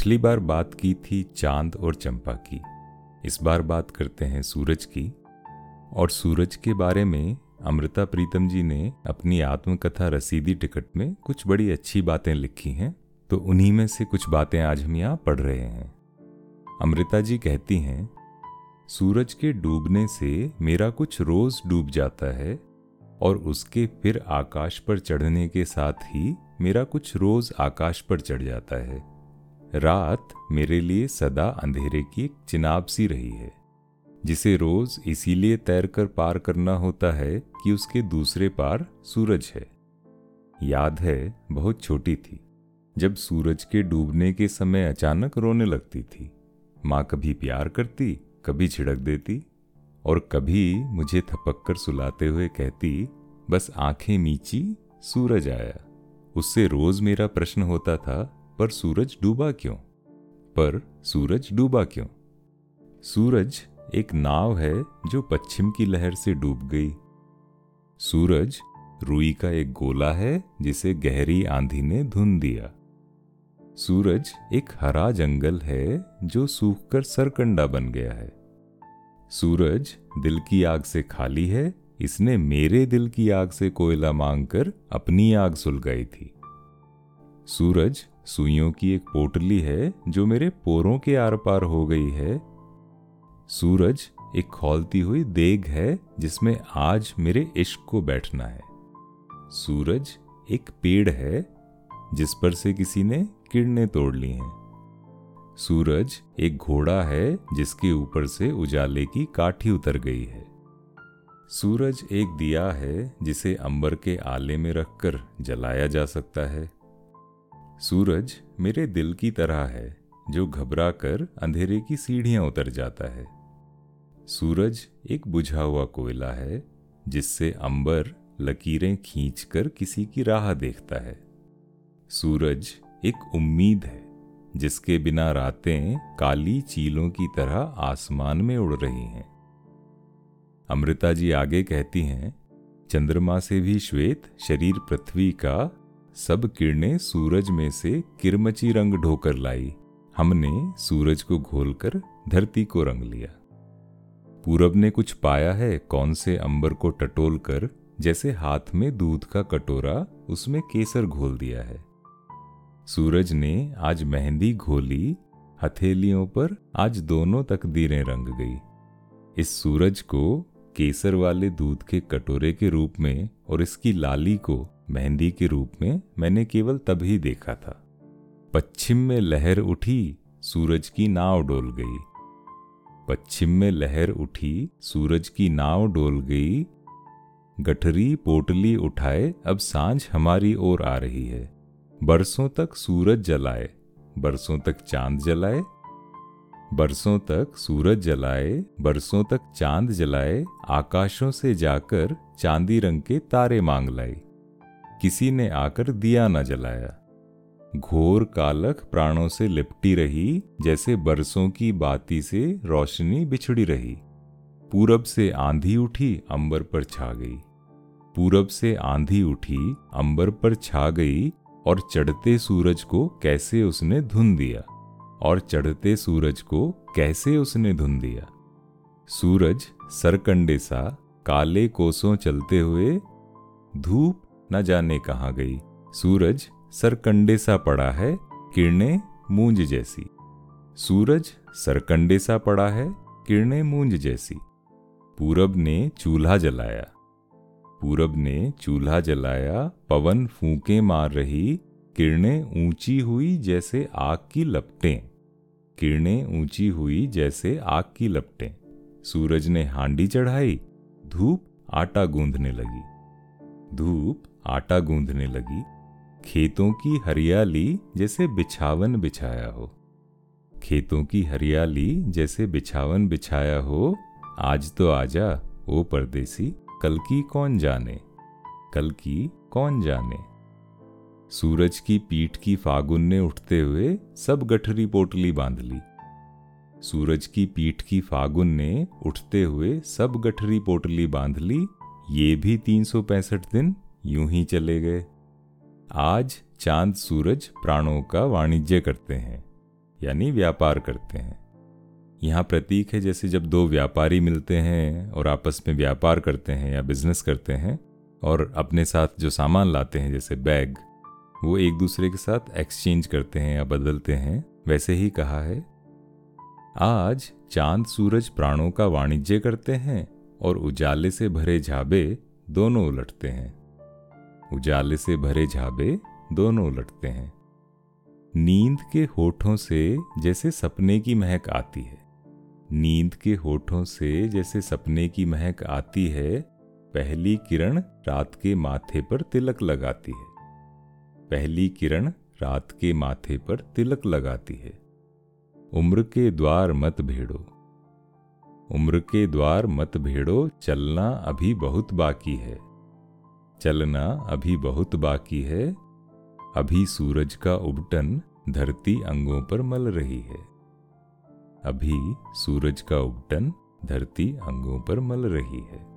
पिछली बार बात की थी चाँद और चंपा की। इस बार बात करते हैं सूरज की। और सूरज के बारे में अमृता प्रीतम जी ने अपनी आत्मकथा रसीदी टिकट में कुछ बड़ी अच्छी बातें लिखी हैं तो उन्हीं में से कुछ बातें आज हम यहाँ पढ़ रहे हैं। अमृता जी कहती हैं, सूरज के डूबने से मेरा कुछ रोज डूब जाता है, और उसके फिर आकाश पर चढ़ने के साथ ही मेरा कुछ रोज आकाश पर चढ़ जाता है। रात मेरे लिए सदा अंधेरे की एक चिनाब सी रही है, जिसे रोज इसीलिए तैर कर पार करना होता है कि उसके दूसरे पार सूरज है। याद है, बहुत छोटी थी, जब सूरज के डूबने के समय अचानक रोने लगती थी। माँ कभी प्यार करती, कभी छिड़क देती, और कभी मुझे थपक कर सुलाते हुए कहती, बस आँखें मीची, सूरज आया। उससे रोज मेरा प्रश्न होता था पर सूरज डूबा क्यों? पर सूरज डूबा क्यों? सूरज एक नाव है जो पश्चिम की लहर से डूब गई। सूरज रुई का एक गोला है जिसे गहरी आंधी ने धुन दिया। सूरज एक हरा जंगल है जो सूखकर सरकंडा बन गया है। सूरज दिल की आग से खाली है, इसने मेरे दिल की आग से कोयला मांगकर अपनी आग सुलगाई थी। सूरज सुइयों की एक पोटली है जो मेरे पोरों के आर पार हो गई है। सूरज एक खोलती हुई देग है जिसमें आज मेरे इश्क को बैठना है। सूरज एक पेड़ है जिस पर से किसी ने किरणें तोड़ ली हैं। सूरज एक घोड़ा है जिसके ऊपर से उजाले की काठी उतर गई है। सूरज एक दिया है जिसे अंबर के आले में रखकर जलाया जा सकता है। सूरज मेरे दिल की तरह है, जो घबरा कर अंधेरे की सीढ़ियाँ उतर जाता है। सूरज एक बुझा हुआ कोयला है, जिससे अंबर लकीरें खींचकर किसी की राह देखता है। सूरज एक उम्मीद है, जिसके बिना रातें काली चीलों की तरह आसमान में उड़ रही हैं। अमृता जी आगे कहती हैं, चंद्रमा से भी श्वेत शरीर पृथ्वी का सब किरणें सूरज में से किरमची रंग ढोकर लाई। हमने सूरज को घोलकर धरती को रंग लिया। पूरब ने कुछ पाया है कौन से अंबर को टटोल कर जैसे हाथ में दूध का कटोरा, उसमें केसर घोल दिया है। सूरज ने आज मेहंदी घोली, हथेलियों पर आज दोनों तकदीरें रंग गई। इस सूरज को केसर वाले दूध के कटोरे के रूप में और इसकी लाली को मेहंदी के रूप में मैंने केवल तभी देखा था। पश्चिम में लहर उठी, सूरज की नाव डोल गई। पश्चिम में लहर उठी, सूरज की नाव डोल गई। गठरी पोटली उठाए, अब साँझ हमारी ओर आ रही है। बरसों तक सूरज जलाए, बरसों तक चाँद जलाए। बरसों तक सूरज जलाए, बरसों तक चाँद जलाए, आकाशों से जाकर चांदी रंग के तारे मांग लाई। किसी ने आकर दिया न जलाया। घोर कालख प्राणों से लिपटी रही, जैसे बरसों की बाती से रोशनी बिछड़ी रही। पूरब से आंधी उठी, अंबर पर छा गई। पूरब से आंधी उठी, अंबर पर छा गई और चढ़ते सूरज को कैसे उसने धुन दिया? और चढ़ते सूरज को कैसे उसने धुन दिया? सूरज सरकंडे सा, काले कोसों चलते हुए धूप न जाने कहाँ गई। सूरज सरकंडे सा पड़ा है, किरणें मूंज जैसी। सूरज सरकंडे सा पड़ा है, किरणें मूंज जैसी। पूरब ने चूल्हा जलाया। पूरब ने चूल्हा जलाया, पवन फूके मार रही, किरणें ऊँची हुई जैसे आग की लपटें। किरणें ऊँची हुई जैसे आग की लपटें। सूरज ने हांडी चढ़ाई, धूप आटा गूंधने लगी। धूप आटा गूंधने लगी। खेतों की हरियाली जैसे बिछावन बिछाया हो। खेतों की हरियाली जैसे बिछावन बिछाया हो। आज तो आजा, ओ परदेसी, कल की कौन जाने? कल की कौन जाने? सूरज की पीठ की फागुन ने उठते हुए सब गठरी पोटली बाँध ली। सूरज की पीठ की फागुन ने उठते हुए सब गठरी पोटली बाँध ली। ये भी तीन सौ पैंसठ दिन यूँ ही चले गए। आज चाँद सूरज प्राणों का वाणिज्य करते हैं, यानी व्यापार करते हैं। यहाँ प्रतीक है जैसे जब दो व्यापारी मिलते हैं और आपस में व्यापार करते हैं या बिज़नेस करते हैं और अपने साथ जो सामान लाते हैं, जैसे बैग, वो एक दूसरे के साथ एक्सचेंज करते हैं या बदलते हैं, वैसे ही कहा है। आज चाँद सूरज प्राणों का वाणिज्य करते हैं और उजाले से भरे झाबे दोनों उलटते हैं। उजाले से भरे झाबे दोनों उलटते हैं। नींद के होठों से जैसे सपने की महक आती है। नींद के होठों से जैसे सपने की महक आती है, पहली किरण रात के माथे पर तिलक लगाती है। पहली किरण रात के माथे पर तिलक लगाती है। उम्र के द्वार मत भेड़ो। उम्र के द्वार मत भेड़ो, चलना अभी बहुत बाकी है। चलना अभी बहुत बाकी है। अभी सूरज का उबटन धरती अंगों पर मल रही है। अभी सूरज का उबटन धरती अंगों पर मल रही है।